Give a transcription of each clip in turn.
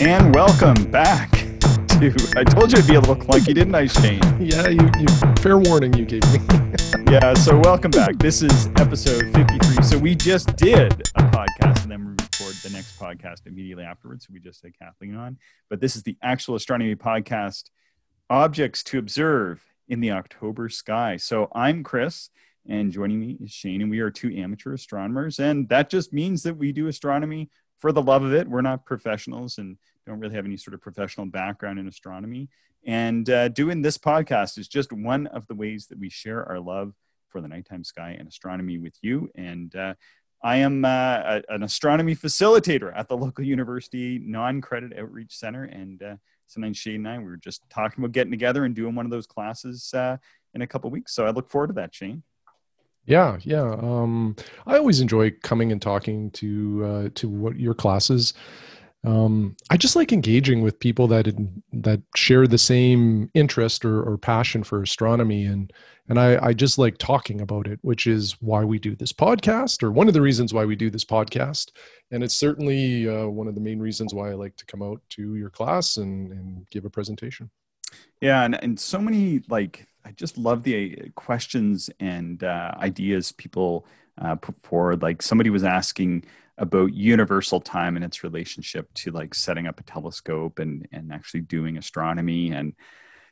And welcome back to. I told you it'd be a little clunky, didn't I, Shane? Yeah, you, you fair warning you gave me. yeah, so welcome back. This is episode 53. So we just did a podcast and then we record the next podcast immediately afterwards. So we just had Kathleen on. But this is the actual astronomy podcast Objects to Observe in the October Sky. So I'm Chris. And joining me is Shane, and we are two amateur astronomers. And that just means that we do astronomy for the love of it. We're not professionals and don't really have any sort of professional background in astronomy. And uh, doing this podcast is just one of the ways that we share our love for the nighttime sky and astronomy with you. And uh, I am uh, a, an astronomy facilitator at the local university non credit outreach center. And uh, sometimes Shane and I we were just talking about getting together and doing one of those classes uh, in a couple weeks. So I look forward to that, Shane. Yeah, yeah. Um, I always enjoy coming and talking to uh, to what your classes. Um, I just like engaging with people that that share the same interest or, or passion for astronomy, and and I, I just like talking about it, which is why we do this podcast, or one of the reasons why we do this podcast, and it's certainly uh, one of the main reasons why I like to come out to your class and, and give a presentation. Yeah, and, and so many like I just love the uh, questions and uh, ideas people uh, put forward. Like somebody was asking about universal time and its relationship to like setting up a telescope and and actually doing astronomy and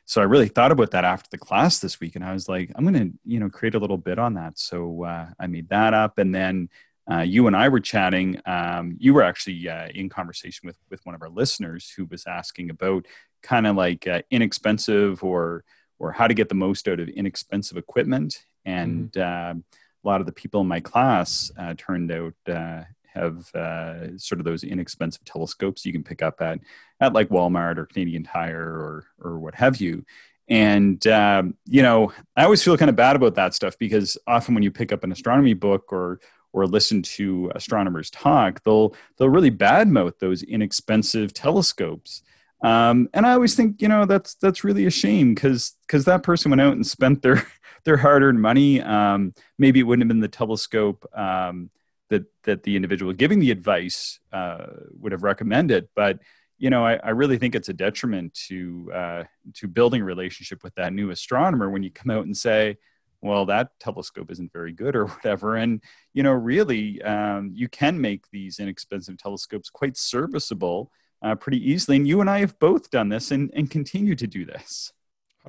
so I really thought about that after the class this week, and I was like, I'm going to, you know, create a little bit on that. So uh, I made that up, and then uh, you and I were chatting. Um, you were actually uh, in conversation with with one of our listeners who was asking about kind of like uh, inexpensive or or how to get the most out of inexpensive equipment. And mm-hmm. uh, a lot of the people in my class uh, turned out uh, have uh, sort of those inexpensive telescopes you can pick up at at like Walmart or Canadian Tire or or what have you. And um, you know, I always feel kind of bad about that stuff because often when you pick up an astronomy book or or listen to astronomers talk, they'll they'll really badmouth those inexpensive telescopes. Um, and I always think, you know, that's that's really a shame because because that person went out and spent their their hard earned money. Um, maybe it wouldn't have been the telescope um, that that the individual giving the advice uh, would have recommended, but you know, I, I, really think it's a detriment to uh, to building a relationship with that new astronomer when you come out and say, well, that telescope isn't very good or whatever. And you know, really, um, you can make these inexpensive telescopes quite serviceable uh, pretty easily. And you and I have both done this and, and continue to do this.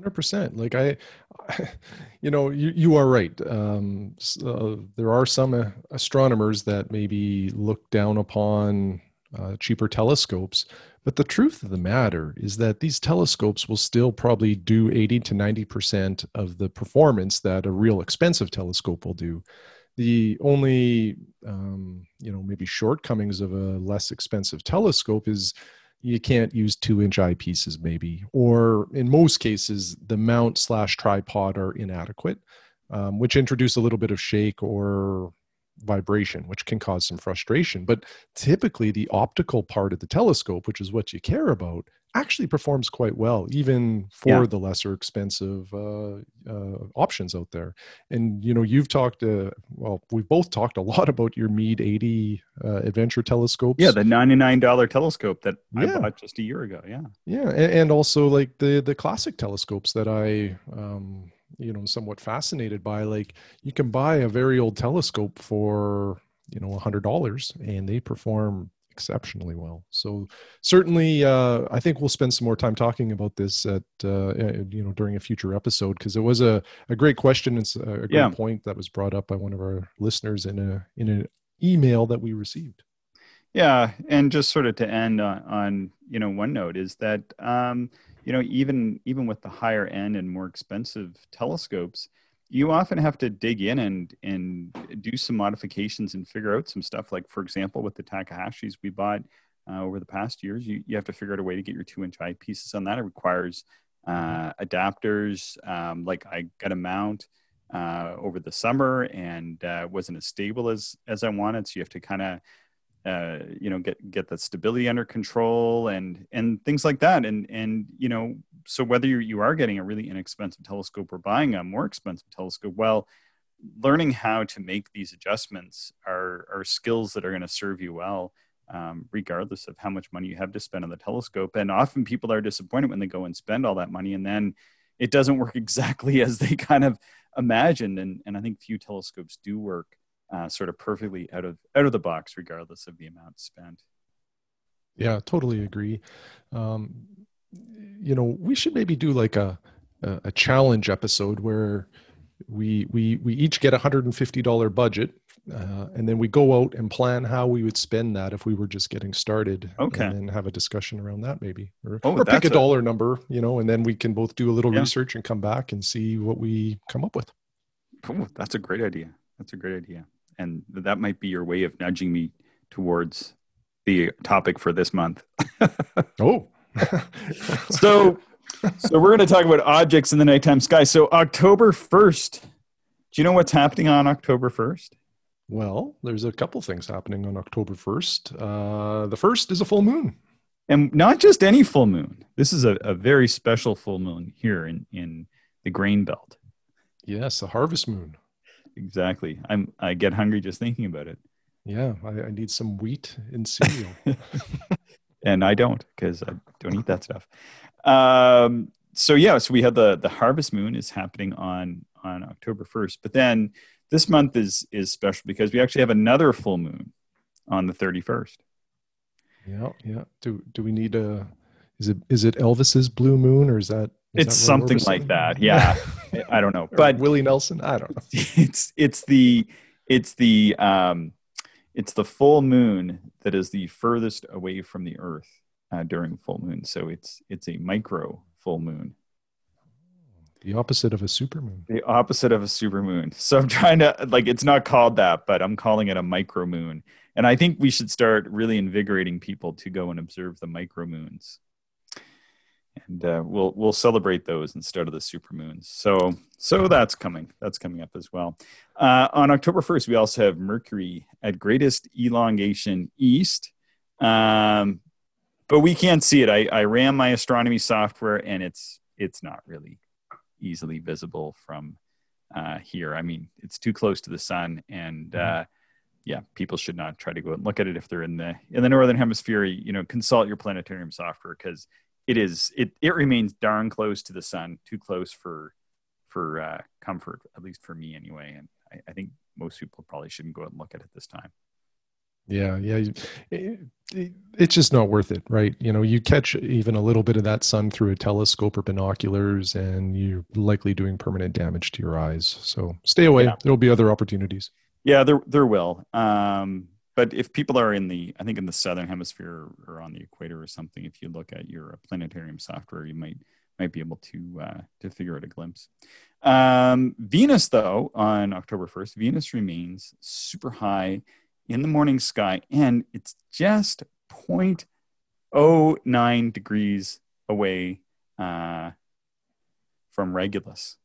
Hundred percent. Like I, you know, you, you are right. Um, uh, there are some uh, astronomers that maybe look down upon uh, cheaper telescopes, but the truth of the matter is that these telescopes will still probably do eighty to ninety percent of the performance that a real expensive telescope will do the only um, you know maybe shortcomings of a less expensive telescope is you can't use two inch eyepieces maybe or in most cases the mount slash tripod are inadequate um, which introduce a little bit of shake or vibration which can cause some frustration but typically the optical part of the telescope which is what you care about actually performs quite well, even for yeah. the lesser expensive uh, uh, options out there. And you know, you've talked. Uh, well, we've both talked a lot about your Meade 80 uh, Adventure telescopes. Yeah, the $99 telescope that yeah. I bought just a year ago. Yeah, yeah, and, and, also like the the classic telescopes that I. Um, you know, somewhat fascinated by like you can buy a very old telescope for you know a hundred dollars and they perform exceptionally well. So certainly, uh, I think we'll spend some more time talking about this at uh, you know during a future episode because it was a, a great question and a great yeah. point that was brought up by one of our listeners in a in an email that we received. Yeah, and just sort of to end on, on you know one note is that um, you know even even with the higher end and more expensive telescopes you often have to dig in and and do some modifications and figure out some stuff. Like for example, with the Takahashis we bought uh, over the past years, you, you have to figure out a way to get your two inch eyepieces on that. It requires uh, adapters. Um, like I got a mount uh, over the summer and uh, wasn't as stable as as I wanted, so you have to kind of uh, you know get get the stability under control and and things like that and and you know so whether you, you are getting a really inexpensive telescope or buying a more expensive telescope well learning how to make these adjustments are are skills that are going to serve you well um, regardless of how much money you have to spend on the telescope. And often people are disappointed when they go and spend all that money and then it doesn't work exactly as they kind of imagined. And, and I think few telescopes do work uh, sort of perfectly out of out of the box, regardless of the amount spent. Yeah, totally agree. Um, you know, we should maybe do like a a, challenge episode where we we we each get a hundred and fifty dollar budget, uh, and then we go out and plan how we would spend that if we were just getting started. Okay, and then have a discussion around that maybe, or, oh, or pick a, a dollar number, you know, and then we can both do a little yeah. research and come back and see what we come up with. Oh, that's a great idea. That's a great idea, and that might be your way of nudging me towards the topic for this month. oh, so so we're going to talk about objects in the nighttime sky. So October 1st. Do you know what's happening on October 1st? Well, there's a couple things happening on October 1st. Uh, the first is a full moon. And not just any full moon. This is a, a very special full moon here in, in the grain belt. Yes, a harvest moon. Exactly. I'm I get hungry just thinking about it. Yeah, I, I need some wheat in cereal. and I don't because I don't eat that stuff. Um, so yeah, so we have the the harvest moon is happening on on October first, but then this month is is special because we actually have another full moon on the thirty first. Yeah, yeah. Do do we need a? Is it is it Elvis's blue moon or is that? Is it's something like that. Yeah, I don't know, but Willie Nelson. I don't know. It's it's the it's the um it's the full moon that is the furthest away from the Earth uh, during full moon. So it's it's a micro full moon. The opposite of a supermoon. The opposite of a supermoon. So I'm trying to like it's not called that, but I'm calling it a micro moon. And I think we should start really invigorating people to go and observe the micro moons and uh, we'll we'll celebrate those instead of the supermoons. So so that's coming. That's coming up as well. Uh, on October first, we also have Mercury at greatest elongation east, um, but we can't see it. I, I ran my astronomy software, and it's it's not really easily visible from uh, here. I mean, it's too close to the sun, and mm-hmm. uh, yeah, people should not try to go and look at it if they're in the in the northern hemisphere. You know, consult your planetarium software because it is it it remains darn close to the sun, too close for for uh, comfort, at least for me anyway. And I, I, think most people probably shouldn't go out and look at it this time. Yeah, yeah, it, it, it's just not worth it, right? You know, you catch even a little bit of that sun through a telescope or binoculars, and you're likely doing permanent damage to your eyes. So stay away. Yeah. There'll be other opportunities. Yeah, there there will. Um, but if people are in the i think in the southern hemisphere or on the equator or something if you look at your planetarium software you might might be able to uh, to figure out a glimpse um, venus though on october 1st venus remains super high in the morning sky and it's just 0.09 degrees away uh, from regulus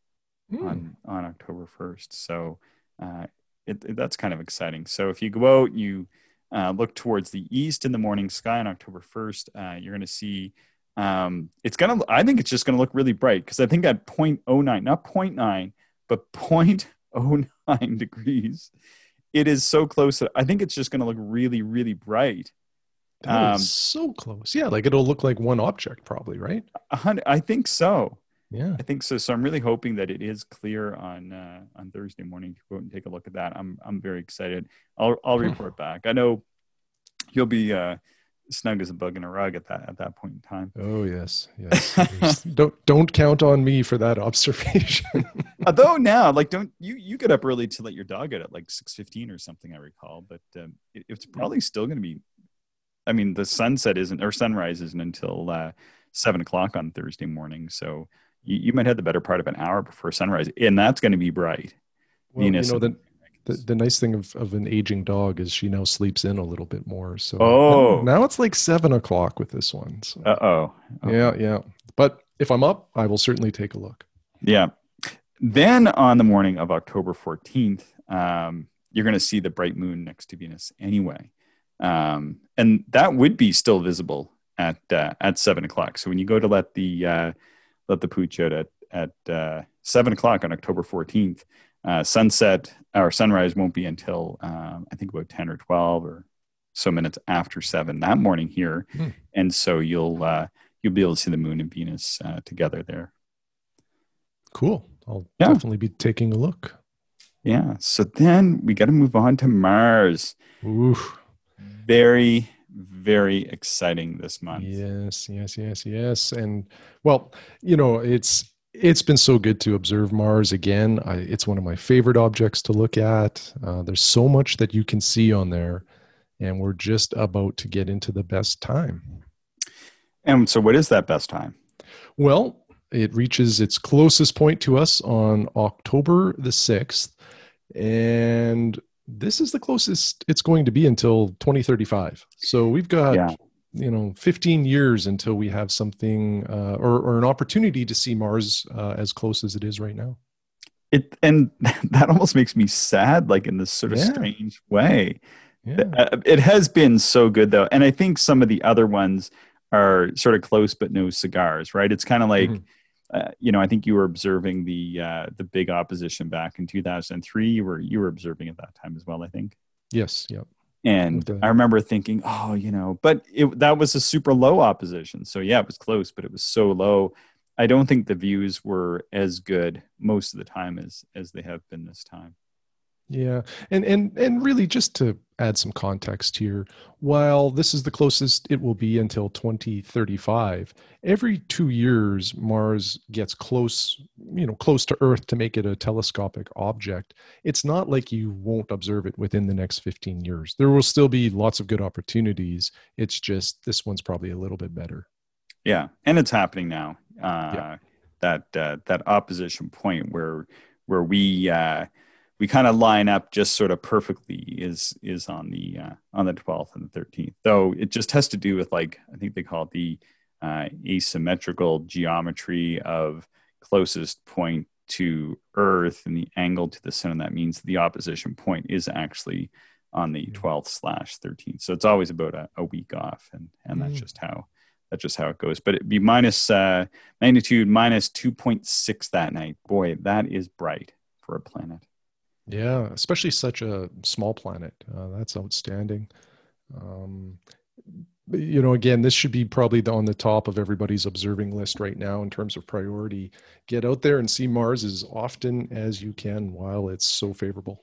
mm. on on october 1st so uh, it, it, that's kind of exciting. So if you go out, you uh, look towards the east in the morning sky on October 1st, uh, you're going to see um, it's going to, I think it's just going to look really bright because I think at 0.09, not 0.9, but 0.09 degrees, it is so close that I think it's just going to look really, really bright. Um, so close. Yeah, like it'll look like one object, probably, right? I think so. Yeah, I think so. So I'm really hoping that it is clear on uh, on Thursday morning to go and take a look at that. I'm I'm very excited. I'll I'll report back. I know you'll be uh, snug as a bug in a rug at that at that point in time. Oh yes, yes. don't don't count on me for that observation. Although now, like, don't you you get up early to let your dog out at like six fifteen or something? I recall, but um, it, it's probably still going to be. I mean, the sunset isn't or sunrise isn't until uh, seven o'clock on Thursday morning, so you, you might have the better part of an hour before sunrise, and that's going to be bright. Well, Venus. You know, the, the, the, nice thing of, of an aging dog is she now sleeps in a little bit more. So oh, now it's like seven o'clock with this one. So. Uh oh. Yeah, yeah. But if I'm up, I will certainly take a look. Yeah. Then on the morning of October 14th, um, you're going to see the bright moon next to Venus anyway. Um, and that would be still visible at uh, at seven o'clock. So when you go to let the uh, let the pooch out at at uh, seven o'clock on October fourteenth. Uh, sunset or sunrise won't be until um, I think about ten or twelve or so minutes after seven that morning here, Hmm. and so you'll uh, you'll be able to see the moon and Venus uh, together there. Cool. I'll Yeah. definitely be taking a look. Yeah. So then we got to move on to Mars. Ooh. Very very exciting this month. Yes, yes, yes, yes. And well, you know, it's it's been so good to observe Mars again. I, it's one of my favorite objects to look at. Uh, there's so much that you can see on there, and we're just about to get into the best time. And so, what is that best time? Well, it reaches its closest point to us on October the 6th. And this is the closest it's going to be until 2035. So we've got, Yeah. you know, 15 years until we have something uh, or, or an opportunity to see Mars uh, as close as it is right now. It and that almost makes me sad, like in this sort of Yeah. strange way. Yeah. Uh, It has been so good though, and I think some of the other ones are sort of close but no cigars, right? It's kind of like, Mhm. Uh, you know, I think you were observing the uh, the big opposition back in 2003. You were you were observing at that time as well, I think. Yes. Yep. And Okay. I remember thinking, oh, you know, but it, that was a super low opposition. So yeah, it was close, but it was so low. I don't think the views were as good most of the time as as they have been this time. Yeah, and and and really, just to add some context here, while this is the closest it will be until 2035, every two years Mars gets close, you know, close to Earth to make it a telescopic object. It's not like you won't observe it within the next 15 years. There will still be lots of good opportunities. It's just this one's probably a little bit better. Yeah, and it's happening now. Uh, Yeah. That uh, that opposition point where where we uh, we kind of line up just sort of perfectly is is on the uh, on the twelfth and the thirteenth. Though it just has to do with like I think they call it the uh, asymmetrical geometry of closest point to Earth and the angle to the sun, and that means the opposition point is actually on the Mm. twelfth slash thirteenth. So it's always about a, a week off, and and that's Mm. just how that's just how it goes. But it'd be minus uh, magnitude minus two point six that night. Boy, that is bright for a planet. Yeah, especially such a small planet. Uh, that's outstanding. Um, you know, again, this should be probably the- on the top of everybody's observing list right now in terms of priority. Get out there and see Mars as often as you can while it's so favorable.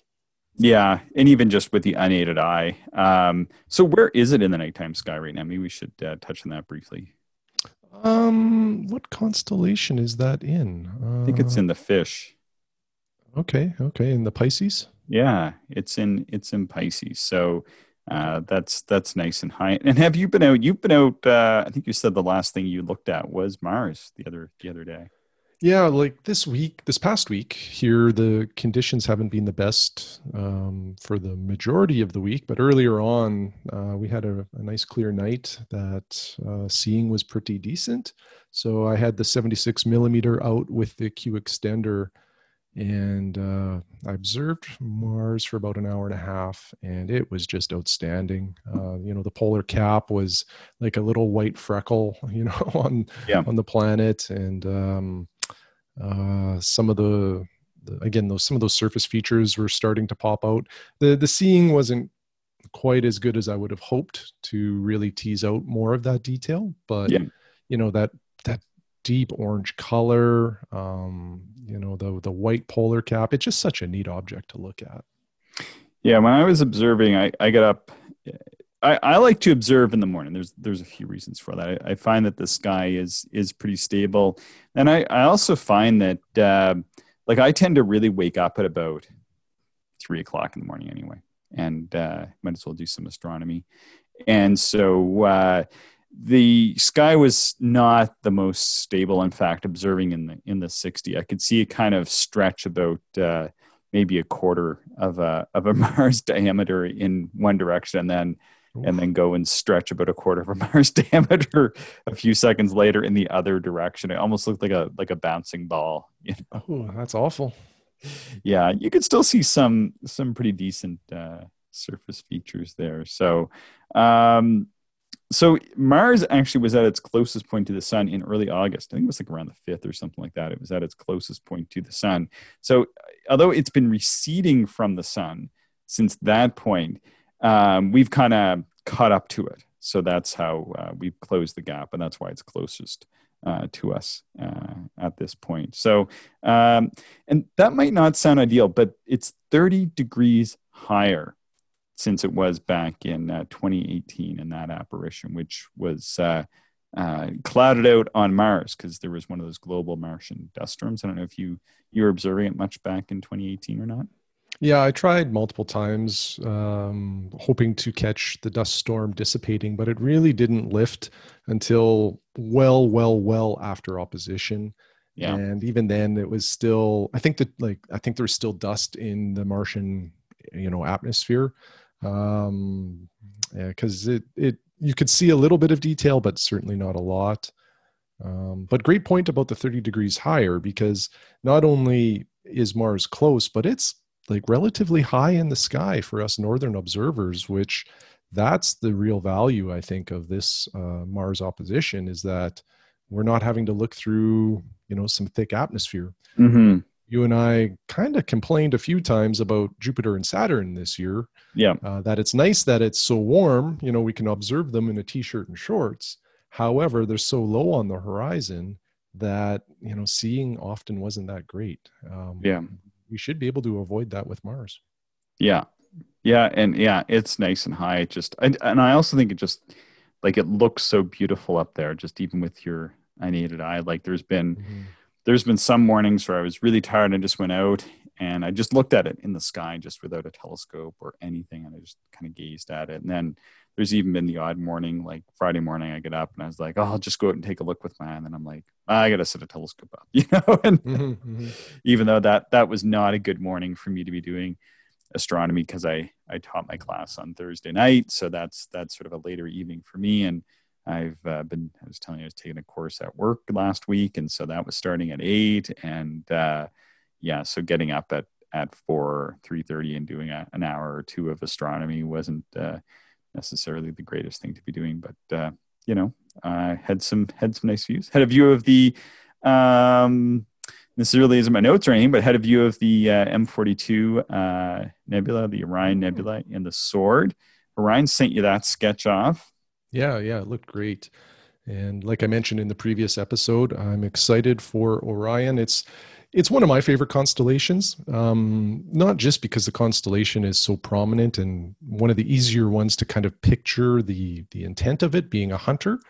Yeah, and even just with the unaided eye. Um, so where is it in the nighttime sky right now? Maybe we should uh, touch on that briefly. Um, what constellation is that in? I think it's in the fish. Okay, okay, in the Pisces. Yeah, it's in it's in Pisces. So uh, that's that's nice and high. And have you been out? You've been out. Uh, I think you said the last thing you looked at was Mars the other the other day. Yeah, like this week, this past week here, the conditions haven't been the best um, for the majority of the week. But earlier on, uh, we had a, a nice clear night that uh, seeing was pretty decent. So I had the 76 millimeter out with the Q extender, and uh, I observed Mars for about an hour and a half, and it was just outstanding. Uh, you know, the polar cap was like a little white freckle, you know, on Yeah. on the planet, and um, uh, some of the, the again those some of those surface features were starting to pop out. the The seeing wasn't quite as good as I would have hoped to really tease out more of that detail, but Yeah. you know that that deep orange color, um, you know the the white polar cap. It's just such a neat object to look at. Yeah, when I was observing, I, I got up. I, I like to observe in the morning. There's there's a few reasons for that. I, I find that the sky is is pretty stable, and I, I also find that uh, like I tend to really wake up at about three o'clock in the morning anyway, and uh, might as well do some astronomy. And so uh, the sky was not the most stable. In fact, observing in the in the sixty, I could see it kind of stretch about. Uh, maybe a quarter of a of a Mars diameter in one direction, and then and then go and stretch about a quarter of a Mars diameter a few seconds later in the other direction. It almost looked like a like a bouncing ball. You know? Oh, that's awful. Yeah, you could still see some some pretty decent uh, surface features there. So. Um, so Mars actually was at its closest point to the sun in early August. I think it was like around the fifth or something like that. It was at its closest point to the sun. So although it's been receding from the sun since that point, um, we've kind of caught up to it. So that's how uh, we've closed the gap, and that's why it's closest uh, to us uh, at this point. So, um, and that might not sound ideal, but it's 30 degrees higher since it was back in uh, 2018 in that apparition, which was uh, uh, clouded out on Mars because there was one of those global Martian dust storms. I don't know if you you were observing it much back in 2018 or not. Yeah, I tried multiple times, um, hoping to catch the dust storm dissipating, but it really didn't lift until well, well, well after opposition. Yeah. And even then, it was still. I think that, like, I think there's still dust in the Martian, you know, atmosphere, um, yeah, because it it you could see a little bit of detail, but certainly not a lot. Um, but great point about the 30 degrees higher because not only is Mars close, but it's like relatively high in the sky for us northern observers, which that's the real value I think of this uh, Mars opposition is that we're not having to look through you know some thick atmosphere. Mm-hmm you and I kind of complained a few times about Jupiter and Saturn this year. Yeah. Uh, that it's nice that it's so warm, you know, we can observe them in a t shirt and shorts. However, they're so low on the horizon that, you know, seeing often wasn't that great. Um, yeah. We should be able to avoid that with Mars. Yeah. Yeah. And yeah, it's nice and high. It just, and, and I also think it just, like, it looks so beautiful up there, just even with your unaided eye. Like, there's been, mm-hmm there's been some mornings where I was really tired and just went out and I just looked at it in the sky just without a telescope or anything. And I just kind of gazed at it. And then there's even been the odd morning, like Friday morning, I get up and I was like, oh, I'll just go out and take a look with my eye. And then I'm like, I got to set a telescope up, you know? and mm-hmm, mm-hmm. even though that, that was not a good morning for me to be doing astronomy because I, I taught my class on Thursday night. So that's, that's sort of a later evening for me. And I've uh, been, I was telling you, I was taking a course at work last week. And so that was starting at eight. And uh, yeah, so getting up at, at four, 3.30 and doing a, an hour or two of astronomy wasn't uh, necessarily the greatest thing to be doing. But, uh, you know, I had some, had some nice views. Had a view of the, um, this really isn't my notes or anything, but had a view of the uh, M42 uh, nebula, the Orion hmm. Nebula, and the Sword. Orion sent you that sketch off. Yeah, yeah, it looked great. And like I mentioned in the previous episode, I'm excited for Orion. It's it's one of my favorite constellations, um, not just because the constellation is so prominent and one of the easier ones to kind of picture the the intent of it being a hunter,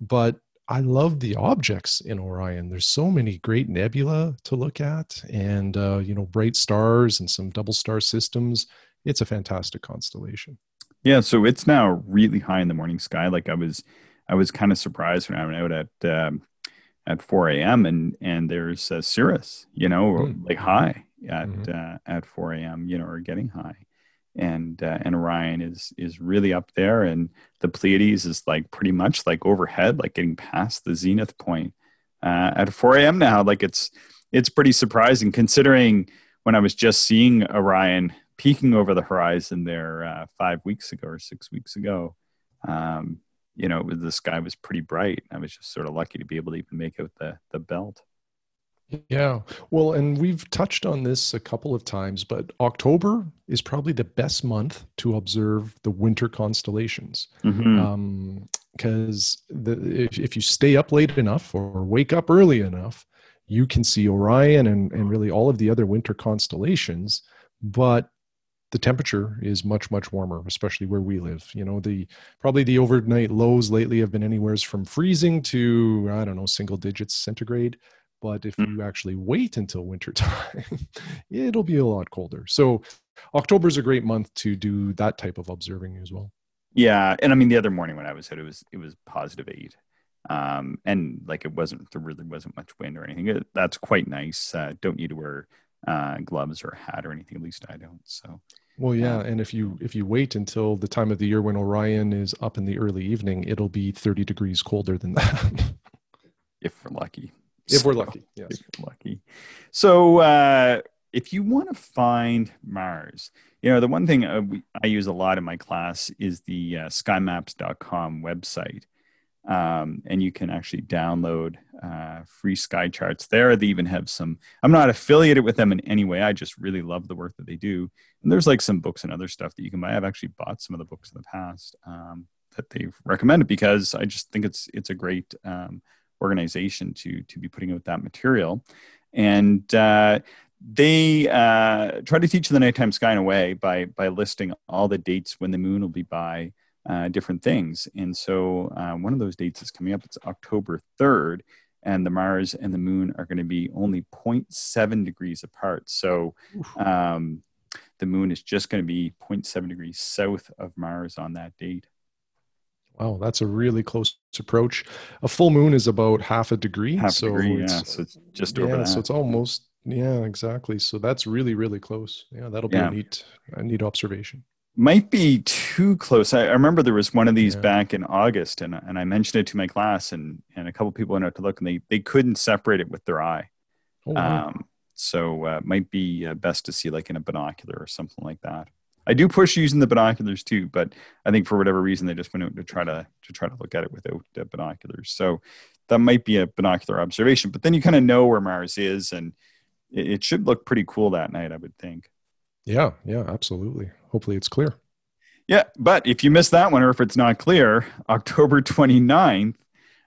but I love the objects in Orion. There's so many great nebula to look at, and uh, you know, bright stars and some double star systems. It's a fantastic constellation. Yeah, so it's now really high in the morning sky. Like I was, I was kind of surprised when I went out at um, at 4 a.m. and and there's uh, Sirius, you know, mm. like high at mm-hmm. uh, at 4 a.m. You know, or getting high, and uh, and Orion is is really up there, and the Pleiades is like pretty much like overhead, like getting past the zenith point uh, at 4 a.m. now. Like it's it's pretty surprising considering when I was just seeing Orion peeking over the horizon there uh, five weeks ago or six weeks ago, um, you know, the sky was pretty bright. I was just sort of lucky to be able to even make out the the belt. Yeah. Well, and we've touched on this a couple of times, but October is probably the best month to observe the winter constellations. Because mm-hmm. um, if, if you stay up late enough or wake up early enough, you can see Orion and, and really all of the other winter constellations. But the temperature is much much warmer especially where we live. You know the probably the overnight lows lately have been anywheres from freezing to i don't know single digits centigrade. But if mm. you actually wait until winter time it'll be a lot colder. So october is a great month to do that type of observing as well. Yeah and i mean the other morning when i was out it was it was positive eight. Um and like it wasn't there really wasn't much wind or anything. It, that's quite nice. Uh, don't need to wear uh, gloves or a hat or anything. At least I don't. So. Well, yeah, and if you if you wait until the time of the year when Orion is up in the early evening, it'll be 30 degrees colder than that. if we're lucky. If we're lucky, yes. If we're lucky. So, uh, if you want to find Mars, you know, the one thing uh, I use a lot in my class is the uh, skymaps.com website. Um, and you can actually download uh, free sky charts there. They even have some. I'm not affiliated with them in any way. I just really love the work that they do. And there's like some books and other stuff that you can buy. I've actually bought some of the books in the past um, that they've recommended because I just think it's it's a great um, organization to to be putting out that material. And uh, they uh, try to teach the nighttime sky in a way by by listing all the dates when the moon will be by uh, different things. And so uh, one of those dates is coming up. It's October 3rd, and the Mars and the moon are going to be only 0.7 degrees apart. So um, the moon is just going to be 0.7 degrees south of Mars on that date. Wow, that's a really close approach. A full moon is about half a degree. Half so degree, it's, yeah. So it's just yeah, over that. so it's almost yeah, exactly. So that's really really close. Yeah, that'll be Yeah. a neat a neat observation. Might be too close. I, I remember there was one of these Yeah. back in August, and and I mentioned it to my class, and and a couple people went out to look, and they they couldn't separate it with their eye. Oh, wow. Um, so uh, might be uh, best to see like in a binocular or something like that. I do push using the binoculars too, but I think for whatever reason they just went out to try to to try to look at it without uh, binoculars. So that might be a binocular observation. But then you kind of know where Mars is, and it, it should look pretty cool that night, I would think. Yeah, yeah, absolutely. Hopefully it's clear. Yeah, but if you miss that one or if it's not clear, October 29th,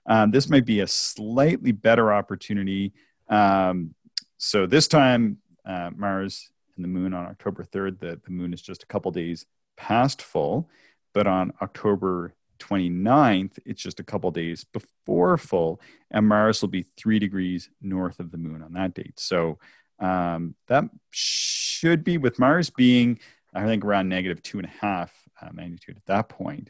um, this might be a slightly better opportunity. Um, so this time, uh, Mars and the moon on October 3rd, the, the moon is just a couple days past full. But on October 29th, it's just a couple days before full, and Mars will be three degrees north of the moon on that date. So um, that should be, with Mars being, I think, around negative two and a half uh, magnitude at that point,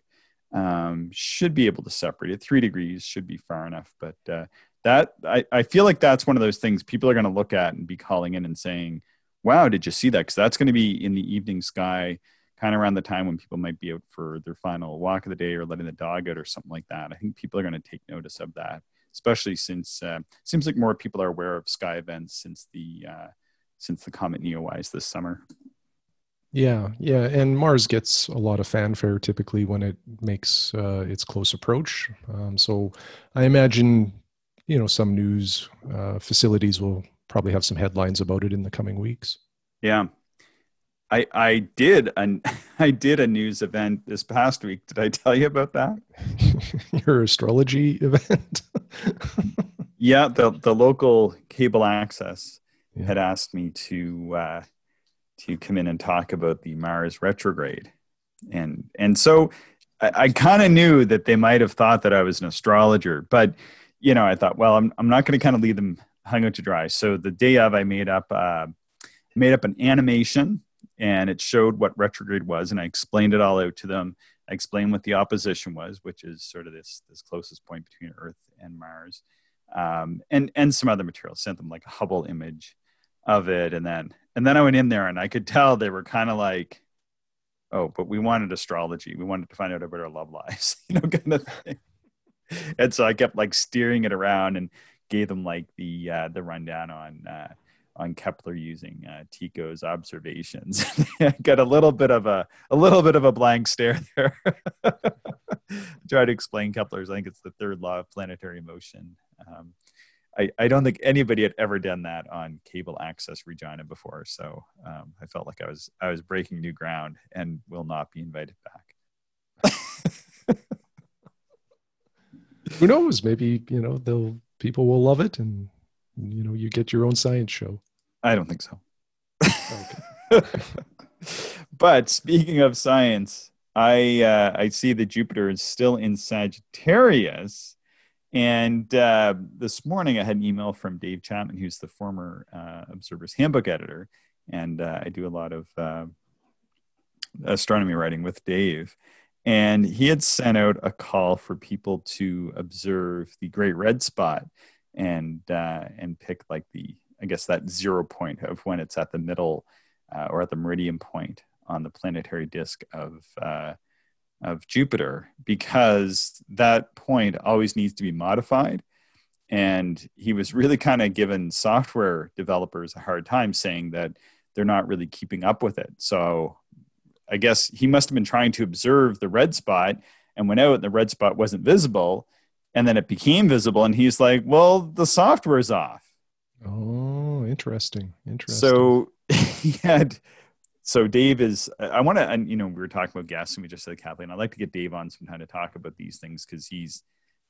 um, should be able to separate it. Three degrees should be far enough. But uh, that, I, I feel like that's one of those things people are going to look at and be calling in and saying, wow, did you see that? Because that's going to be in the evening sky kind of around the time when people might be out for their final walk of the day or letting the dog out or something like that. I think people are going to take notice of that, especially since uh, seems like more people are aware of sky events since the uh, since the comet Neowise this summer. Yeah, yeah, and Mars gets a lot of fanfare typically when it makes uh, its close approach. Um, so I imagine, you know, some news uh, facilities will probably have some headlines about it in the coming weeks. Yeah. I, I did an I did a news event this past week. Did I tell you about that? Your astrology event. Yeah, the the local cable access Yeah. had asked me to uh, to come in and talk about the Mars retrograde, and and so I, I kind of knew that they might have thought that I was an astrologer, but you know I thought, well, I'm I'm not going to kind of leave them hung out to dry. So the day of, I made up uh, made up an animation, and it showed what retrograde was, and I explained it all out to them. I explained what the opposition was, which is sort of this this closest point between Earth and Mars um, and and some other material. Sent them like a Hubble image of it, and then and then I went in there and I could tell they were kind of like, oh, but we wanted astrology. We wanted to find out about our love lives, you know, kind of thing. And so I kept like steering it around and gave them like the uh, the rundown on uh, on Kepler using uh, Tycho's observations. Got a little bit of a a little bit of a blank stare there. Try to explain Kepler's. I think it's the third law of planetary motion. Um, I, I don't think anybody had ever done that on cable access Regina before, so um, I felt like I was I was breaking new ground and will not be invited back. Who knows? Maybe you know they'll people will love it, and you know you get your own science show. I don't think so. but speaking of science, I uh, I see that Jupiter is still in Sagittarius, and uh, this morning I had an email from Dave Chapman, who's the former uh, Observer's Handbook editor, and uh, I do a lot of uh, astronomy writing with Dave. And he had sent out a call for people to observe the Great Red Spot and uh, and pick like the I guess that zero point of when it's at the middle uh, or at the meridian point on the planetary disk of uh, of Jupiter because that point always needs to be modified. And he was really kind of giving software developers a hard time, saying that they're not really keeping up with it. So I guess he must have been trying to observe the red spot and went out, and the red spot wasn't visible. And then it became visible and he's like well the software's off Oh, interesting. Interesting. so he had so dave is i want to and you know we were talking about guests and we just said kathleen i'd like to get dave on sometime to talk about these things because he's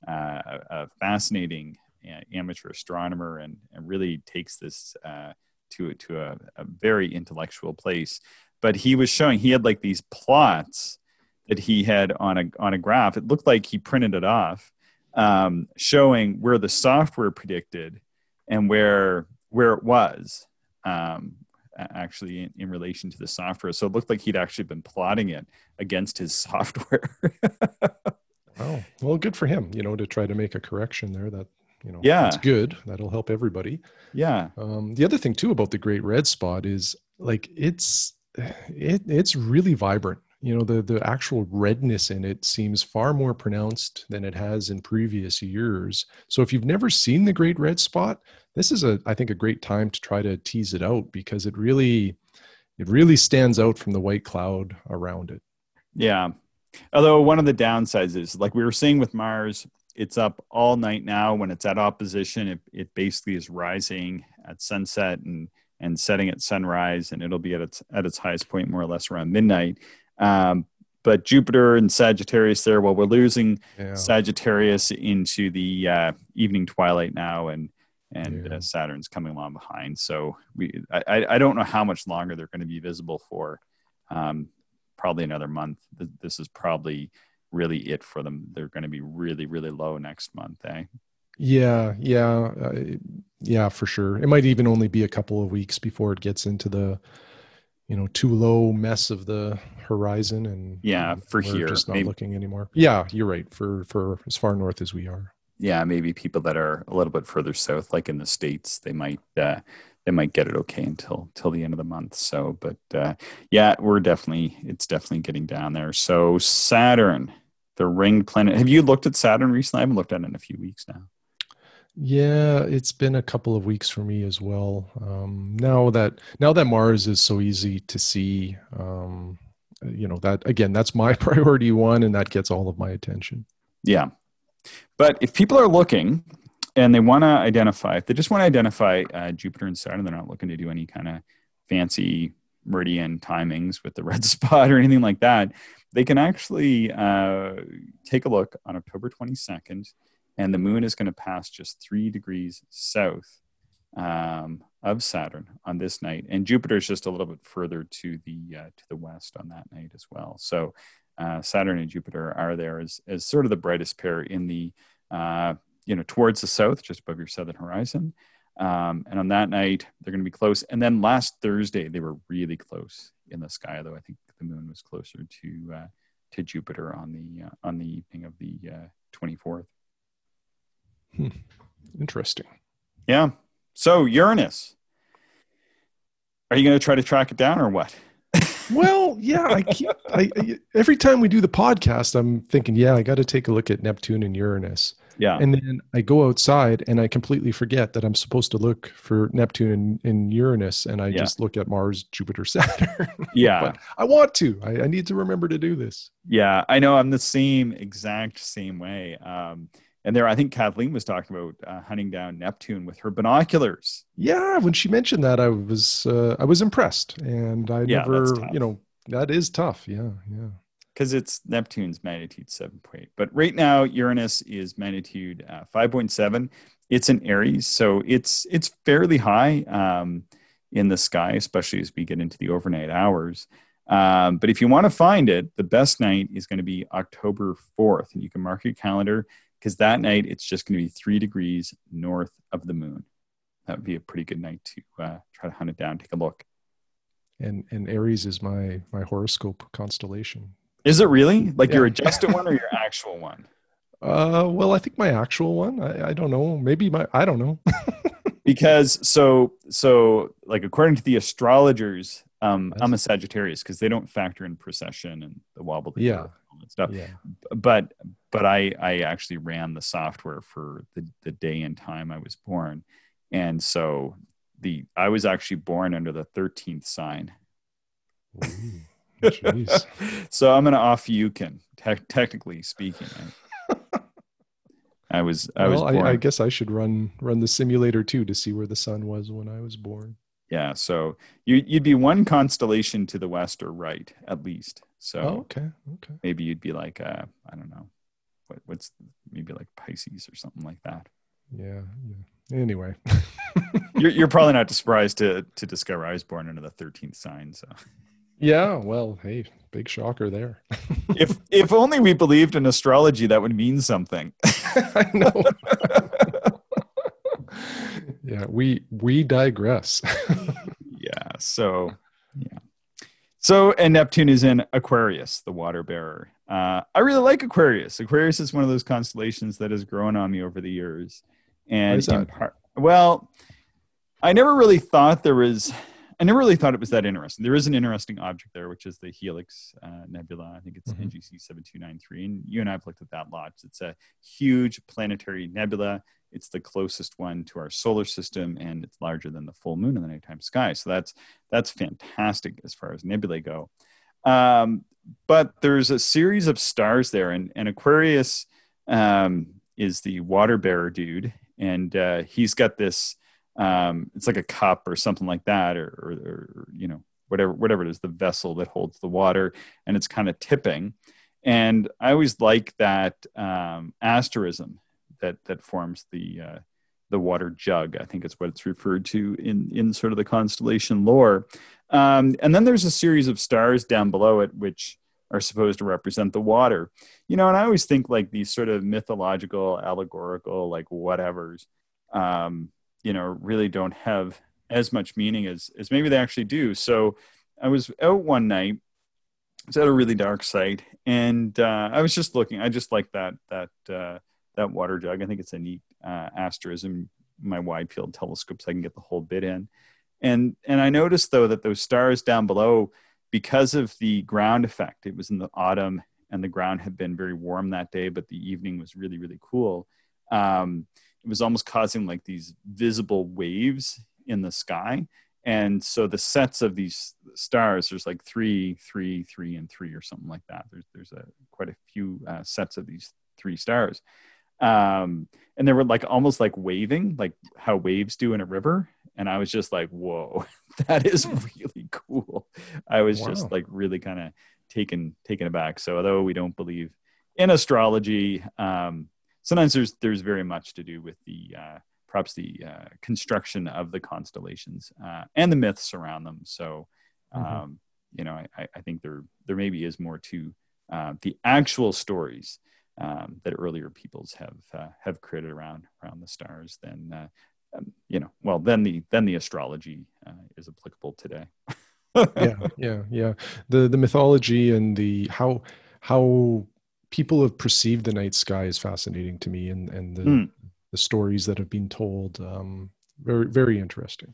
uh, a, a fascinating uh, amateur astronomer and, and really takes this uh, to to a, a very intellectual place but he was showing he had like these plots that he had on a on a graph it looked like he printed it off um, showing where the software predicted and where where it was um, actually in, in relation to the software. So it looked like he'd actually been plotting it against his software. Wow. Well, good for him, you know, to try to make a correction there. That, you know, Yeah. that's good. That'll help everybody. yeah, Um, the other thing too about the Great Red Spot is like it's it it's really vibrant. You know, the the actual redness in it seems far more pronounced than it has in previous years. So if you've never seen the Great Red Spot, this is a I think a great time to try to tease it out because it really it really stands out from the white cloud around it. yeah. Although one of the downsides is like we were seeing with Mars, it's up all night now. When it's at opposition, it, it basically is rising at sunset and and setting at sunrise, and it'll be at its at its highest point more or less around midnight. Um, but Jupiter and Sagittarius there, well, we're losing Yeah. Sagittarius into the uh, evening twilight now, and and Yeah. uh, Saturn's coming along behind. So we, I, I I don't know how much longer they're going to be visible for. Um, probably another month. This is probably really it for them. They're going to be really really low next month. Eh? Yeah, yeah, uh, yeah, for sure. It might even only be a couple of weeks before it gets into the, you know, too low mess of the horizon, and Yeah, for here, just not maybe- looking anymore. Yeah, you're right. For for as far north as we are. Yeah, maybe people that are a little bit further south, like in the states, they might uh, they might get it okay until till the end of the month. So, but uh, yeah, we're definitely it's definitely getting down there. So Saturn, the ringed planet. Have you looked at Saturn recently? I haven't looked at it in a few weeks now. Yeah, it's been a couple of weeks for me as well. Um, now that now that Mars is so easy to see, um, you know that again, that's my priority one, and that gets all of my attention. Yeah. But if people are looking and they want to identify, if they just want to identify uh, Jupiter and Saturn, they're not looking to do any kind of fancy meridian timings with the red spot or anything like that, they can actually uh, take a look on October 22nd, and the moon is going to pass just three degrees south um, of Saturn on this night, and Jupiter is just a little bit further to the uh, to the west on that night as well. So uh, Saturn and Jupiter are there as as sort of the brightest pair in the uh, you know towards the south, just above your southern horizon. Um, and on that night, they're going to be close. And then last Thursday, they were really close in the sky, though I think the moon was closer to uh, to Jupiter on the uh, on the evening of the uh, 24th. Hmm. Interesting. Yeah. So Uranus, are you going to try to track it down or what? well, yeah. I keep I, I, every time we do the podcast, I'm thinking, yeah, I got to take a look at Neptune and Uranus. Yeah. And then I go outside and I completely forget that I'm supposed to look for Neptune and, and Uranus, and I yeah. just look at Mars, Jupiter, Saturn. yeah. But I want to. I, I, need to remember to do this. Yeah, I know. I'm the same exact same way. Um, and there, I think Kathleen was talking about uh, hunting down Neptune with her binoculars. Yeah, when she mentioned that, I was uh, I was impressed, and I Yeah, never, you know, that is tough. Yeah, yeah. because it's Neptune's magnitude 7.8. But right now, Uranus is magnitude uh, 5.7. It's in Aries, so it's it's fairly high um, in the sky, especially as we get into the overnight hours. Um, but if you want to find it, the best night is going to be October 4th, and you can mark your calendar because that night it's just going to be three degrees north of the moon. That would be a pretty good night to uh, try to hunt it down, take a look. And and Aries is my my horoscope constellation. Is it really like your adjusted one or your actual one? Uh, well, I think my actual one. I, I don't know. Maybe my I don't know. because so so like according to the astrologers um i'm a sagittarius because they don't factor in precession and the wobble the Yeah. and all that stuff yeah. but but i i actually ran the software for the the day and time i was born and so the i was actually born under the 13th sign Ooh, so i'm gonna off you can te- technically speaking I was I well, was born. I, I guess I should run run the simulator too to see where the sun was when I was born. Yeah, so you you'd be one constellation to the west or right at least. So Oh, okay, okay. maybe you'd be like uh, I don't know, what, what's maybe like Pisces or something like that. Yeah, yeah. Anyway, You're you're probably not surprised to to discover I was born under the thirteenth sign. So yeah. Well, hey, big shocker there. if if only we believed in astrology, that would mean something. I know. yeah, we we digress. yeah. So yeah. So and Neptune is in Aquarius, the water bearer. Uh, I really like Aquarius. Aquarius is one of those constellations that has grown on me over the years, and is in that? part, well, I never really thought there was. I never really thought it was that interesting. There is an interesting object there, which is the Helix uh, Nebula. I think it's Mhm. NGC 7293. And you and I have looked at that lots. It's a huge planetary nebula. It's the closest one to our solar system, and it's larger than the full moon in the nighttime sky. So that's that's fantastic as far as nebulae go. Um, but there's a series of stars there, and, and Aquarius um, is the water bearer dude, and uh, he's got this. Um, it's like a cup or something like that, or, or, or you know whatever whatever it is, the vessel that holds the water, and it's kind of tipping. And I always like that um, asterism that that forms the uh, the water jug. I think it's what it's referred to in in sort of the constellation lore. Um, and then there's a series of stars down below it, which are supposed to represent the water. You know, and I always think like these sort of mythological, allegorical, like whatevers, um, you know, really don't have as much meaning as as maybe they actually do. So I was out one night. I was at a really dark site, and uh, I was just looking. I just like that that uh, that water jug. I think it's a neat uh, asterism. My wide field telescopes, I can get the whole bit in. And and I noticed though that those stars down below, because of the ground effect, it was in the autumn and the ground had been very warm that day, but the evening was really really cool. Um, it was almost causing like these visible waves in the sky. And so the sets of these stars, there's like three, three, three, and three, or something like that. There's there's a quite a few uh, sets of these three stars, um, and they were like almost like waving, like how waves do in a river. And I was just like, whoa, that is really cool. I was Wow. just like really kind of taken taken aback. So although we don't believe in astrology, um, sometimes there's there's very much to do with the uh, perhaps the uh, construction of the constellations uh, and the myths around them. So um, Mhm. you know, I- I, I think there there maybe is more to uh, the actual stories um, that earlier peoples have uh, have created around around the stars than uh, um, you know. Well, then the then the astrology uh, is applicable today. yeah, yeah, yeah. The the mythology and the how how people have perceived the night sky is fascinating to me, and and the Hmm. the stories that have been told. Um, very very interesting.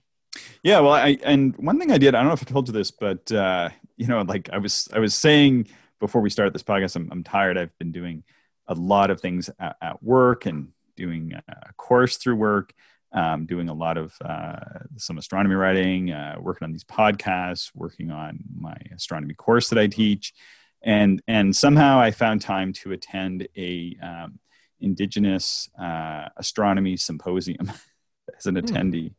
Yeah, well, I and one thing I did, I don't know if I told you this, but uh, you know, like I was I was saying before we started this podcast, I'm, I'm tired. I've been doing a lot of things at, at work and doing a course through work, um, doing a lot of uh, some astronomy writing, uh, working on these podcasts, working on my astronomy course that I teach, and and somehow I found time to attend a um, Indigenous uh, astronomy symposium as an Hmm. attendee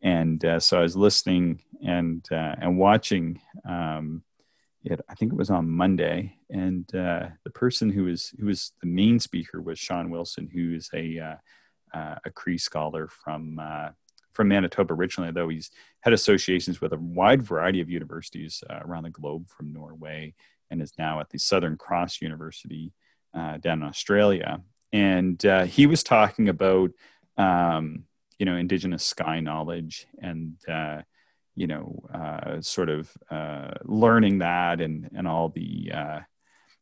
and uh, so I was listening and uh, and watching um, it. I think it was on Monday, and uh, the person who was who was the main speaker was Shawn Wilson, who is a uh, uh, a Cree scholar from uh, from Manitoba originally, though he's had associations with a wide variety of universities uh, around the globe, from Norway, and is now at the Southern Cross University down in Australia. And he was talking about um, you know indigenous sky knowledge and you know uh, sort of uh, learning that and and all the uh,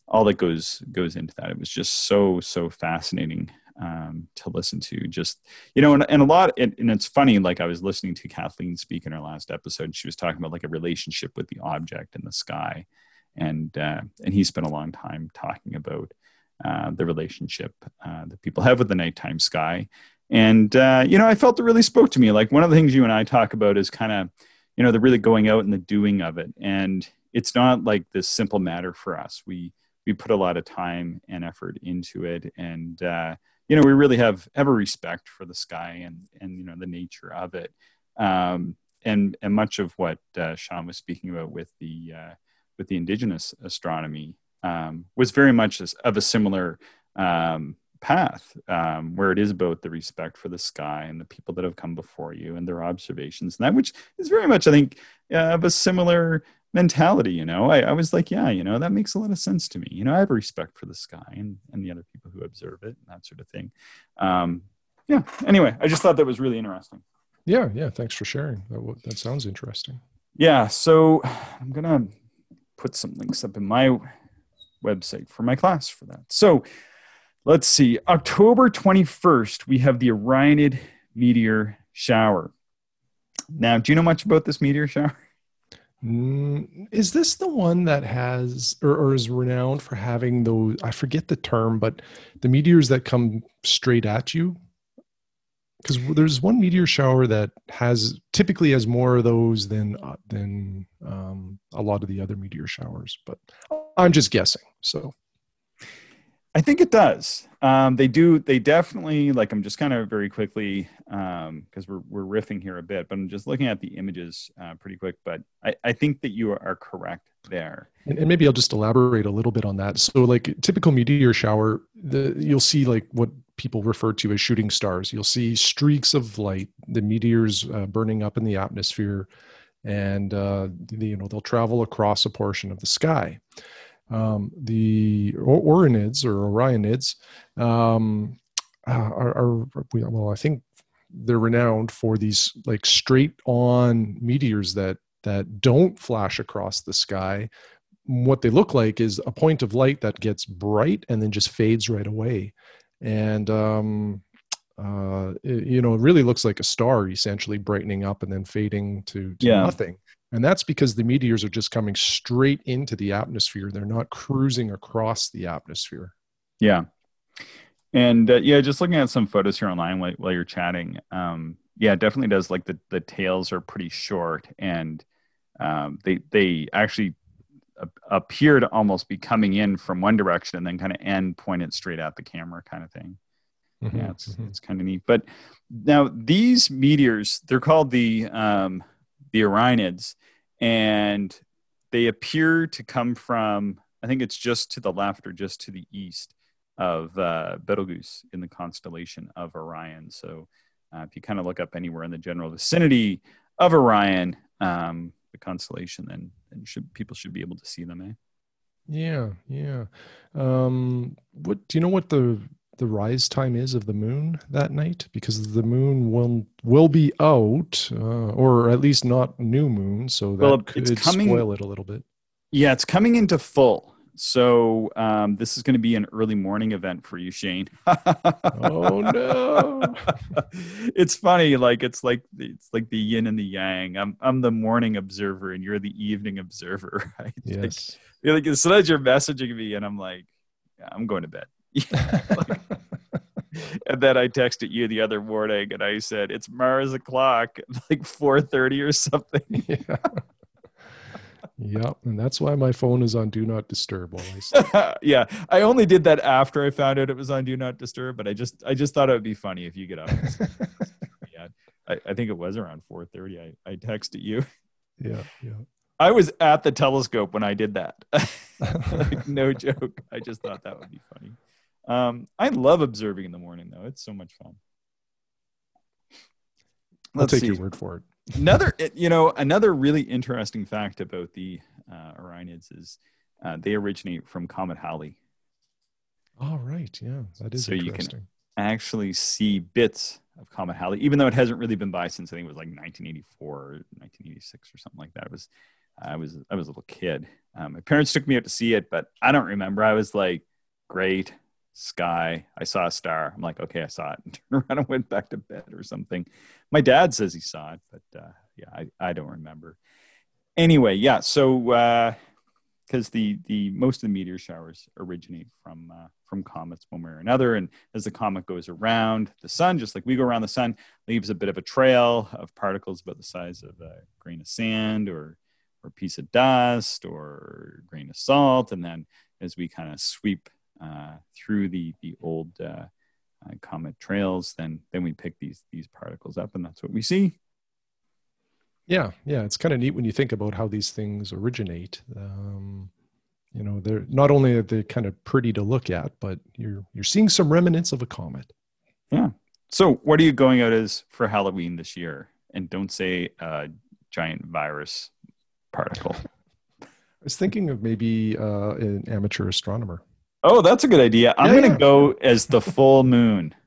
all that goes goes into that. It was just so so fascinating um, to listen to. Just you know, and, and a lot. And, and it's funny. Like I was listening to Kathleen speak in her last episode. And She was talking about like a relationship with the object in the sky, and uh, and he spent a long time talking about uh, the relationship uh, that people have with the nighttime sky and you know i felt it really spoke to me like one of the things you and i talk about is kind of you know the really going out and the doing of it. And it's not like this simple matter for us. We we put a lot of time and effort into it. And uh, you know we really have a respect for the sky and and you know the nature of it. Um, and and much of what uh, Shawn was speaking about with the uh, with the indigenous astronomy um, was very much of a similar um, path um, where it is about the respect for the sky and the people that have come before you and their observations and that which is very much i think uh, of a similar mentality you know? I, I, was like yeah you know that makes a lot of sense to me. You know i have respect for the sky and, and the other people who observe it and that sort of thing. Um, yeah anyway i just thought that was really interesting. Yeah yeah thanks for sharing. That, that sounds interesting. Yeah so i'm gonna put some links up in my website for my class for that. So let's see october 21st we have the orionid meteor shower now do you know much about this meteor shower Mm, is this the one that has or, or, is renowned for having those? I forget the term, but the meteors that come straight at you. Because there's one meteor shower that has typically has more of those than uh, than um, a lot of the other meteor showers, but I'm just guessing. So I think it does. Um, they do. They definitely like. I'm just kind of very quickly because um, we're we're riffing here a bit, but I'm just looking at the images uh, pretty quick. But I, I think that you are correct there. And, and, maybe I'll just elaborate a little bit on that. So, like typical meteor shower, the you'll see like what people refer to as shooting stars. You'll see streaks of light, the meteors uh, burning up in the atmosphere, and uh, the, you know they'll travel across a portion of the sky um, the Orionids or Orionids um, uh, are, are, well, I think they're renowned for these like straight on meteors that that don't flash across the sky. What they look like is a point of light that gets bright and then just fades right away. And um, uh, it, you know, it really looks like a star essentially brightening up and then fading to, to yeah. nothing. And that's because the meteors are just coming straight into the atmosphere. They're not cruising across the atmosphere. Yeah. And uh, yeah, just looking at some photos here online while, while you're chatting, um, yeah, definitely does. Like the, the tails are pretty short and um, they, they actually appear to almost be coming in from one direction and then kind of end pointed straight at the camera kind of thing. Mm-hmm, yeah, it's, mm-hmm. it's kind of neat. But now these meteors, they're called the, um, the Orionids, and they appear to come from, I think it's just to the left or just to the east of uh, Betelgeuse in the constellation of Orion. So uh, if you kind of look up anywhere in the general vicinity of Orion, um, the constellation, then, then should, people should be able to see them, eh? Yeah, yeah. Um, what do you know? What the the rise time is of the moon that night because the moon will will be out uh, or at least not new moon so that well, could coming, spoil it a little bit. Yeah it's coming into full. So um, this is going to be an early morning event for you shane. Oh no. It's funny like it's like it's like the yin and the yang. I'm i'm the morning observer and you're the evening observer right? Yes. Like, like as soon as you're messaging me and i'm like yeah, i'm going to bed like, and then I texted you the other morning and I said, it's Mars o'clock, like 4.30 or something. Yeah. yep. And that's why my phone is on Do Not Disturb while I sleep. yeah. I only did that after I found out it was on Do Not Disturb, but I just I just thought it would be funny if you get up. yeah. I, I think it was around 4.30. I, I texted you. Yeah. Yeah. I was at the telescope when I did that. like, no joke. I just thought that would be funny. Um, I love observing in the morning, though. It's so much fun. Let's I'll take see. your word for it. another, you know, another really interesting fact about the uh, Orionids is uh, they originate from Comet Halley. All right. Yeah, that is so you can actually see bits of Comet Halley, even though it hasn't really been by since I think it was like 1984 or 1986 or something like that. It was, I was, I was a little kid. Um, my parents took me out to see it, but I don't remember. I was like, great sky. I saw a star. I'm like, okay, I saw it. And turned around and went back to bed or something. My dad says he saw it, but uh, yeah, I, I don't remember. Anyway, yeah. So uh because uh, the the most of the meteor showers originate from uh, from comets one way or another, and as the comet goes around the sun, just like we go around the sun, leaves a bit of a trail of particles about the size of a grain of sand or or piece of dust or grain of salt, and then as we kind of sweep through the the old uh, uh, comet trails, then then we pick these these particles up, and that's what we see. Yeah, yeah, it's kind of neat when you think about how these things originate. Um, you know, they're not only are they kind of pretty to look at, but you're you're seeing some remnants of a comet. Yeah. So, what are you going out as for Halloween this year? And don't say uh, giant virus particle. I was thinking of maybe uh, an amateur astronomer. Oh, that's a good idea. I'm Yeah, going to go as the full moon.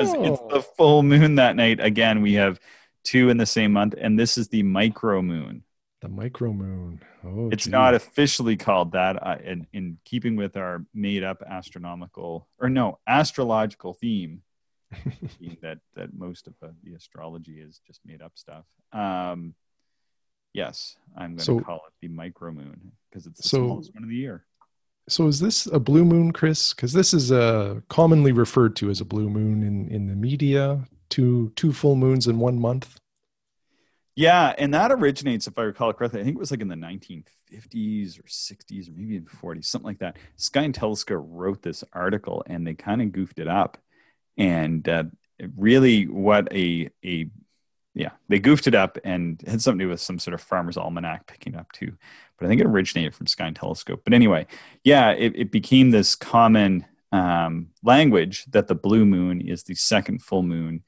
Oh, It's the full moon that night. Again, we have two in the same month, and this is the micro moon. the micro moon. Oh, It's gee. not officially called that. Uh, in, in keeping with our made up astronomical, or no, astrological theme, that, that most of uh, the astrology is just made up stuff. Um, yes, I'm going to So- call it the micro moon because it's the So- smallest one of the year. So is this a blue moon, Chris? Because this is uh, commonly referred to as a blue moon in, in the media. Two two full moons in one month. Yeah, and that originates, if I recall correctly, I think it was like in the 1950s or 60s or maybe even 40s, something like that. Sky and Telescope wrote this article, and they kind of goofed it up. And uh, really, what a a yeah, they goofed it up and had something to do with some sort of farmer's almanac picking up too. But I think it originated from Sky and Telescope. But anyway, yeah, it, it became this common um, language that the blue moon is the second full moon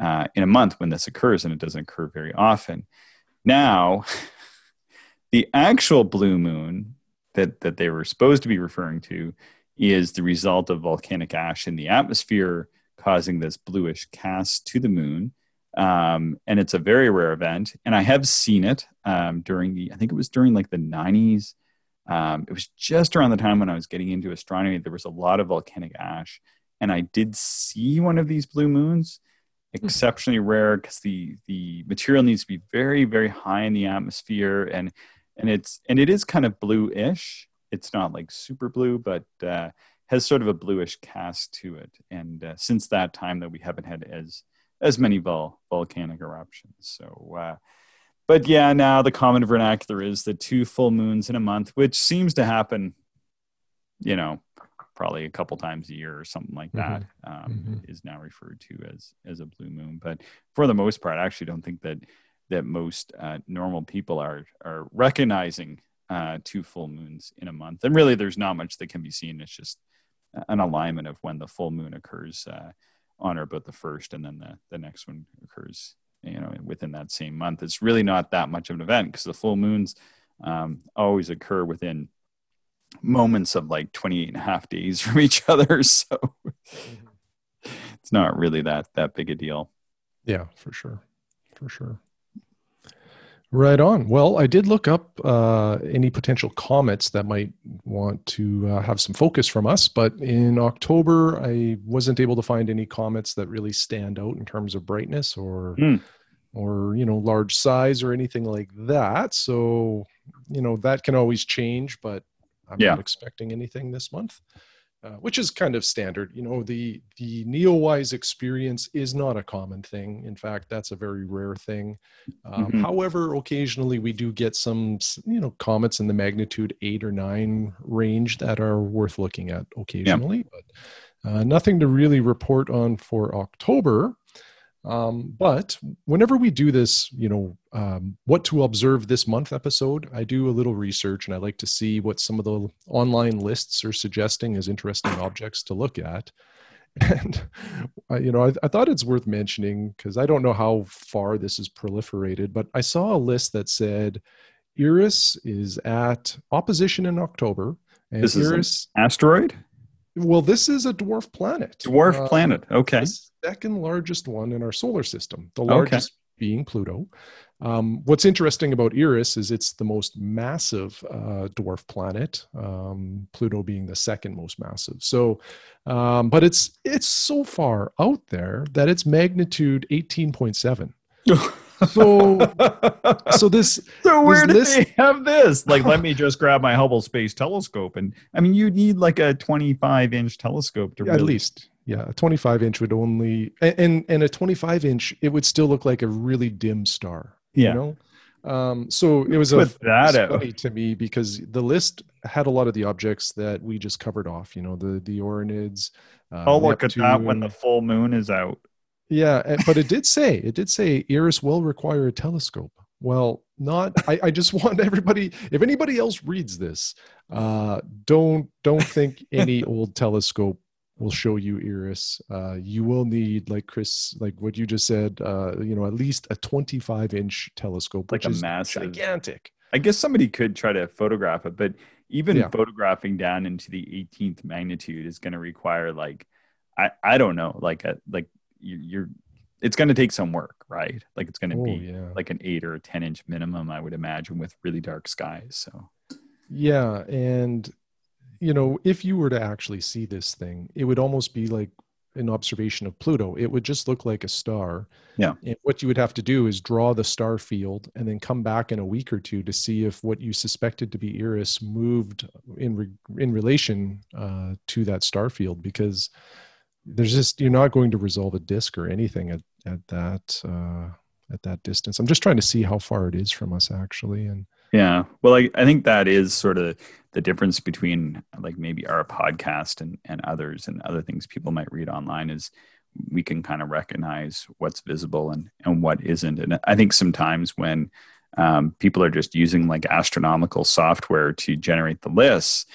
uh, in a month when this occurs, and it doesn't occur very often. Now, the actual blue moon that, that they were supposed to be referring to is the result of volcanic ash in the atmosphere causing this bluish cast to the moon. Um, and it's a very rare event. And I have seen it um, during the, I think it was during like the 90s. Um, it was just around the time when I was getting into astronomy. There was a lot of volcanic ash. And I did see one of these blue moons exceptionally rare because the the material needs to be very very high in the atmosphere and and it's and it is kind of bluish it's not like super blue but uh, has sort of a bluish cast to it and uh, since that time that we haven't had as as many vol- volcanic eruptions so uh, but yeah now the common vernacular is the two full moons in a month which seems to happen you know probably a couple times a year or something like that um, Mhm. is now referred to as as a blue moon. But for the most part, I actually don't think that that most uh, normal people are are recognizing uh, two full moons in a month. And really, there's not much that can be seen. It's just an alignment of when the full moon occurs uh, on or about the first, and then the the next one occurs. You know, within that same month. It's really not that much of an event because the full moons um, always occur within moments of like 28 and a half days from each other so it's not really that that big a deal Yeah, for sure, for sure. Right on. Well, I did look up uh, any potential comets that might want to uh, have some focus from us, but in October, I wasn't able to find any comets that really stand out in terms of brightness or, Hmm. or you know, large size or anything like that. So, you know, that can always change, but I'm Yeah. not expecting anything this month. Uh, which is kind of standard. You know, the the Neowise experience is not a common thing. In fact, that's a very rare thing. Um, Mhm. However, occasionally we do get some, you know, comets in the magnitude eight or nine range that are worth looking at occasionally. But uh, nothing to really report on for October. Um, but whenever we do this, you know, um, what to observe this month episode, I do a little research and I like to see what some of the online lists are suggesting as interesting objects to look at. And, uh, you know, I, I thought it's worth mentioning because I don't know how far this is proliferated, but I saw a list that said Eris is at opposition in October. And This is an asteroid well, this is a dwarf planet. dwarf Uh, planet okay the second largest one in our solar system, the Okay. largest being Pluto. Um, what's interesting about Eris is it's the most massive uh, dwarf planet, um, Pluto being the second most massive. So, um, but it's it's so far out there that it's magnitude 18.7. So, so this so where this did list- they have this like let me just grab my hubble space telescope and i mean you need like a 25 inch telescope to at really least yeah a 25 inch would only and and a 25 inch it would still look like a really dim star Yeah. you know um so it was a put it's funny to me because the list had a lot of the objects that we just covered off. You know, the the Orionids. Uh, oh, look Neptune. at that when the full moon is out. Yeah, but it did say it did say Eris will require a telescope. Well, not. I, I just want everybody. If anybody else reads this, uh, don't don't think any old telescope will show you Eris Uh, you will need, like Chris, like what you just said, uh, you know, at least a 25 inch telescope, like a massive, gigantic. I guess somebody could try to photograph it, but even yeah. photographing down into the 18th magnitude is going to require like, I I don't know, like a like you're it's going to take some work, right? Like it's going to oh, be yeah. like an eight or a 10 inch minimum, I would imagine, with really dark skies. So, yeah. And, you know, if you were to actually see this thing, it would almost be like an observation of Pluto. It would just look like a star. Yeah. And what you would have to do is draw the star field and then come back in a week or two to see if what you suspected to be Eris moved in re- in relation uh, to that star field because there's just you're not going to resolve a disk or anything at at that uh, at that distance. I'm just trying to see how far it is from us actually, and yeah, well, I, I think that is sort of the difference between like maybe our podcast and and others and other things people might read online is we can kind of recognize what's visible and and what isn't, and I think sometimes when um, people are just using like astronomical software to generate the lists,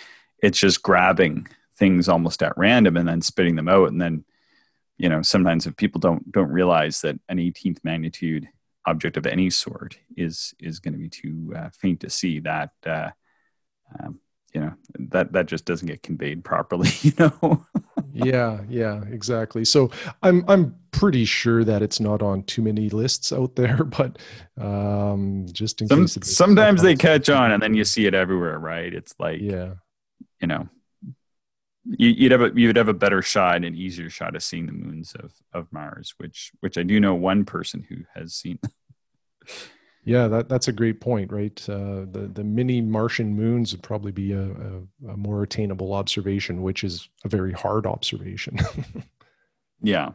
it's just grabbing things almost at random and then spitting them out. And then you know sometimes if people don't don't realize that an 18th magnitude object of any sort is is going to be too uh, faint to see that uh, um, you know that that just doesn't get conveyed properly you know? Yeah yeah exactly. So i'm i'm pretty sure that it's not on too many lists out there but um just in Some, case sometimes they catch on and then you see it everywhere right? It's like yeah. you know you'd have a you'd have a better shot and easier shot of seeing the moons of of Mars, which which I do know one person who has seen. yeah, that that's a great point, right? Uh, the the mini Martian moons would probably be a, a, a more attainable observation, which is a very hard observation. yeah,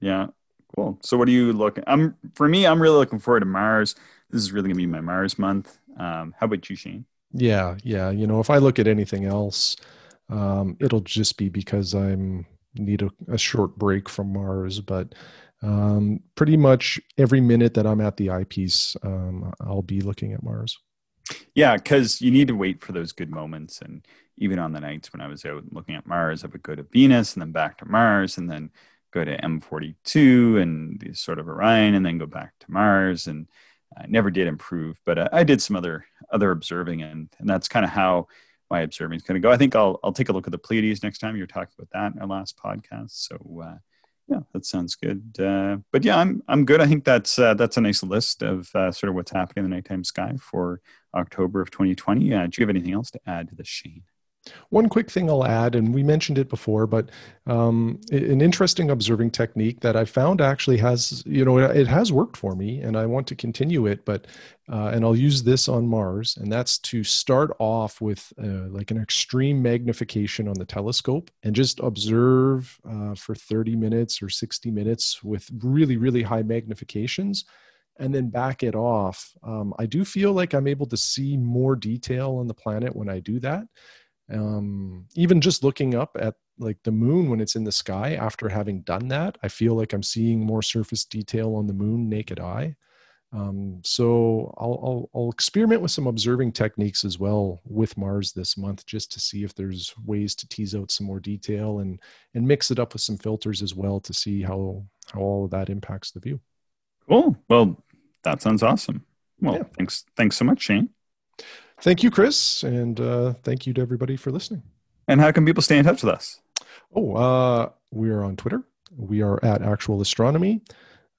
yeah, cool. So, what are you looking? I'm for me, I'm really looking forward to Mars. This is really gonna be my Mars month. Um, how about you, Shane? Yeah, yeah. You know, if I look at anything else um, it'll just be because I'm need a, a short break from Mars, but um, pretty much every minute that I'm at the eyepiece, um, I'll be looking at Mars. Yeah, because you need to wait for those good moments. And even on the nights when I was out looking at Mars, I would go to Venus and then back to Mars and then go to M42 and the sort of Orion and then go back to Mars. And I never did improve, but uh, I did some other other observing, and and that's kind of how my observing is going to go. I think I'll I'll take a look at the Pleiades next time. You're talking about that in our last podcast, so uh, yeah, that sounds good. Uh, but yeah, I'm I'm good. I think that's uh, that's a nice list of uh, sort of what's happening in the nighttime sky for October of 2020. Uh, do you have anything else to add to the Shane? One quick thing I'll add, and we mentioned it before, but um, an interesting observing technique that I found actually has, you know, it has worked for me, and I want to continue it. But uh, and I'll use this on Mars, and that's to start off with uh, like an extreme magnification on the telescope and just observe uh, for 30 minutes or 60 minutes with really, really high magnifications and then back it off. Um, I do feel like I'm able to see more detail on the planet when I do that um, even just looking up at like the moon when it's in the sky after having done that i feel like i'm seeing more surface detail on the moon naked eye. Um, so I'll, I'll, I'll experiment with some observing techniques as well with mars this month just to see if there's ways to tease out some more detail and and mix it up with some filters as well to see how how all of that impacts the view. Cool. Well that sounds awesome. Well yeah. thanks thanks so much shane Thank you, Chris, and uh, thank you to everybody for listening. And how can people stay in touch with us? Oh, uh, we are on Twitter. We are at Actual Astronomy.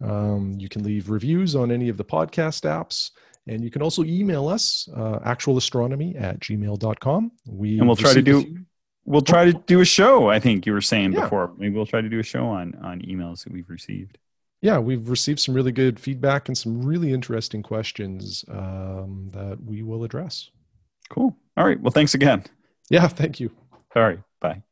Um, you can leave reviews on any of the podcast apps. And you can also email us, uh, actualastronomy at gmail.com. We and we'll try to do we'll try to do a show. I think you were saying yeah. before. Maybe we'll try to do a show on on emails that we've received yeah, we've received some really good feedback and some really interesting questions um, that we will address. Cool. All right. Well, thanks again. Yeah, thank you. All right. Bye.